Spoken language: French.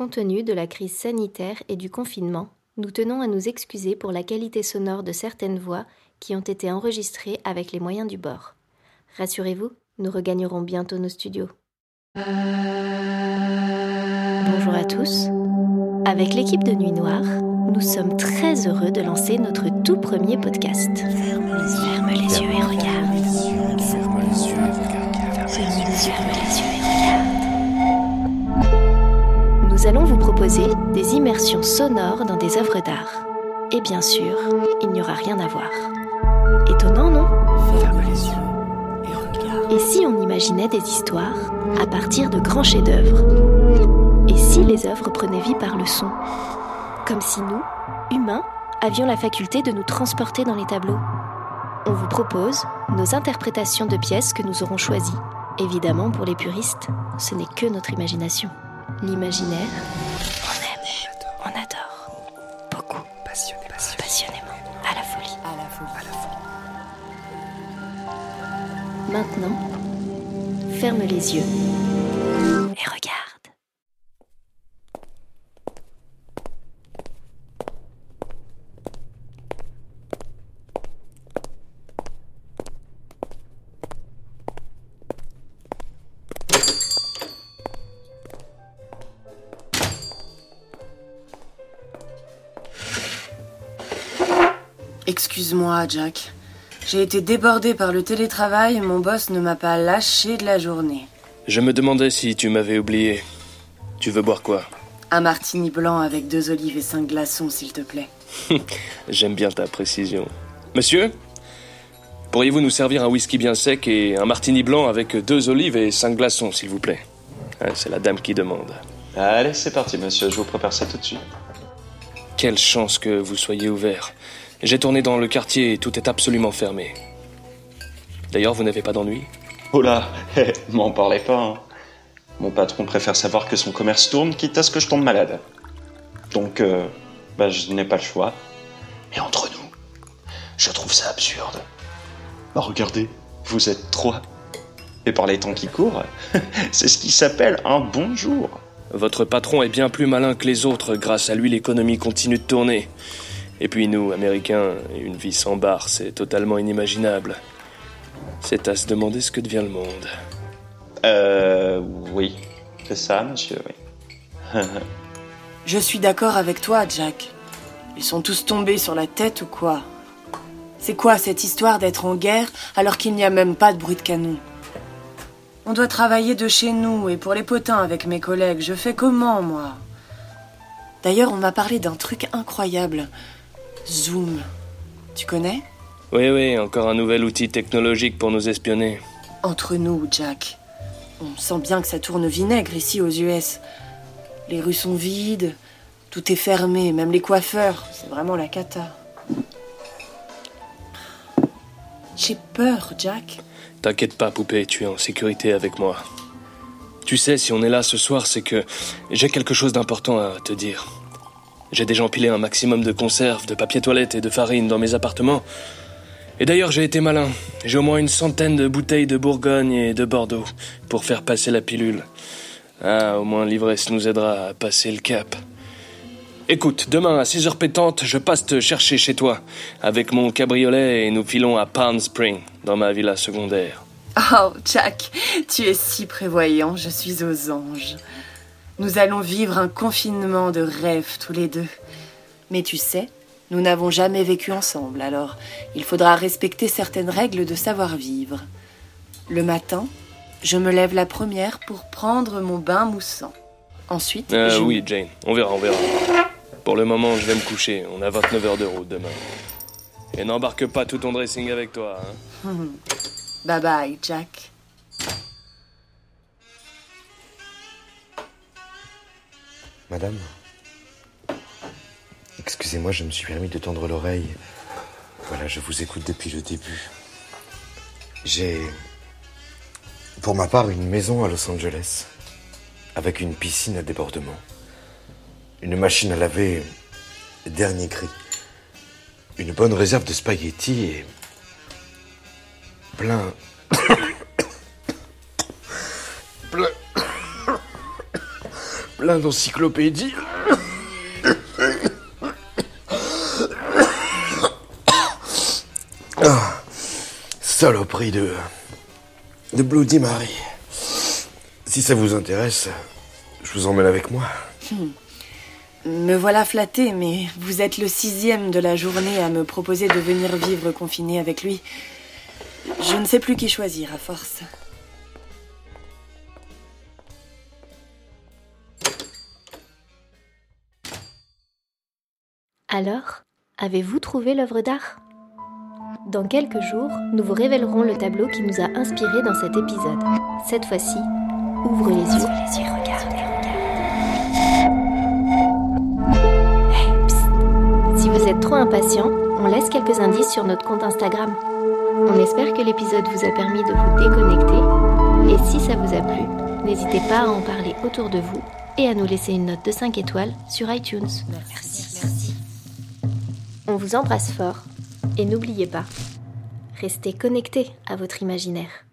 Compte tenu de la crise sanitaire et du confinement, nous tenons à nous excuser pour la qualité sonore de certaines voix qui ont été enregistrées avec les moyens du bord. Rassurez-vous, nous regagnerons bientôt nos studios. Bonjour à tous. Avec l'équipe de Nuit Noire, nous sommes très heureux de lancer notre tout premier podcast. Ferme les, yeux et regarde. Nous allons vous proposer des immersions sonores dans des œuvres d'art. Et bien sûr, il n'y aura rien à voir. Étonnant, non? Ferme les yeux et regarde. Et si on imaginait des histoires à partir de grands chefs-d'œuvre? Et si les œuvres prenaient vie par le son? Comme si nous, humains, avions la faculté de nous transporter dans les tableaux. On vous propose nos interprétations de pièces que nous aurons choisies. Évidemment, pour les puristes, ce n'est que notre imagination. L'imaginaire, on aime, on adore, beaucoup, passionnément, passionnément, à la folie. À la folie. À la folie. Maintenant, ferme les yeux et regarde. Excuse-moi, Jack. J'ai été débordé par le télétravail et mon boss ne m'a pas lâché de la journée. Je me demandais si tu m'avais oublié. Tu veux boire quoi? Un martini blanc avec deux olives et cinq glaçons, s'il te plaît. J'aime bien ta précision. Monsieur Pourriez-vous nous servir un whisky bien sec et un martini blanc avec deux olives et cinq glaçons, s'il vous plaît? Hein, C'est la dame qui demande. Allez, c'est parti, monsieur. Je vous prépare ça tout de suite. Quelle chance que vous soyez ouvert. J'ai tourné dans le quartier et tout est absolument fermé. D'ailleurs, vous n'avez pas d'ennui Oh là, m'en parlez pas. Hein. Mon patron préfère savoir que son commerce tourne, quitte à ce que je tombe malade. Donc, euh, bah, je n'ai pas le choix. Mais entre nous, je trouve ça absurde. Bah, regardez, vous êtes trois. Et par les temps qui courent, c'est ce qui s'appelle un bon jour. Votre patron est bien plus malin que les autres. Grâce à lui, l'économie continue de tourner. Et puis nous, Américains, une vie sans bar, c'est totalement inimaginable. C'est à se demander ce que devient le monde. Euh... Oui. C'est ça, monsieur, oui. Je suis d'accord avec toi, Jack. Ils sont tous tombés sur la tête ou quoi? C'est quoi cette histoire d'être en guerre alors qu'il n'y a même pas de bruit de canon? On doit travailler de chez nous et pour les potins avec mes collègues. Je fais comment, moi? D'ailleurs, on m'a parlé d'un truc incroyable. Zoom. Tu connais? Oui, oui, encore un nouvel outil technologique pour nous espionner. Entre nous, Jack. On sent bien que ça tourne vinaigre ici aux US. Les rues sont vides, tout est fermé, même les coiffeurs. C'est vraiment la cata. J'ai peur, Jack. T'inquiète pas, poupée, tu es en sécurité avec moi. Tu sais, si on est là ce soir, c'est que j'ai quelque chose d'important à te dire. J'ai déjà empilé un maximum de conserves, de papier toilette et de farine dans mes appartements. Et d'ailleurs, j'ai été malin. J'ai au moins une centaine de bouteilles de Bourgogne et de Bordeaux pour faire passer la pilule. Ah, au moins l'ivresse nous aidera à passer le cap. Écoute, demain à 6 heures pétantes, je passe te chercher chez toi avec mon cabriolet et nous filons à Palm Spring, dans ma villa secondaire. Oh, Jack, tu es si prévoyant, je suis aux anges. Nous allons vivre un confinement de rêve tous les deux. Mais tu sais, nous n'avons jamais vécu ensemble, alors il faudra respecter certaines règles de savoir-vivre. Le matin, je me lève la première pour prendre mon bain moussant. Ensuite, euh, je... Oui, Jane, on verra, on verra. Pour le moment, je vais me coucher. On a 29 heures de route demain. Et n'embarque pas tout ton dressing avec toi. Hein. bye bye, Jack. Madame Excusez-moi, je me suis permis de tendre l'oreille. Voilà, je vous écoute depuis le début. J'ai, pour ma part, une maison à Los Angeles, avec une piscine à débordement, une machine à laver dernier cri, une bonne réserve de spaghettis et plein... plein... plein d'encyclopédies. Ah, saloperie de. de Bloody Mary. Si ça vous intéresse, je vous emmène avec moi. Me voilà flatté, mais vous êtes le sixième de la journée à me proposer de venir vivre confiné avec lui. Je ne sais plus qui choisir à force. Alors, avez-vous trouvé l'œuvre d'art? Dans quelques jours, nous vous révélerons le tableau qui nous a inspiré dans cet épisode. Cette fois-ci, ouvre les yeux, les yeux regarde, Hey, psst. Si vous êtes trop impatient, on laisse quelques indices sur notre compte Instagram. On espère que l'épisode vous a permis de vous déconnecter. Et si ça vous a plu, n'hésitez pas à en parler autour de vous et à nous laisser une note de 5 étoiles sur iTunes. Merci, merci. Vous embrasse fort et n'oubliez pas, restez connectés à votre imaginaire.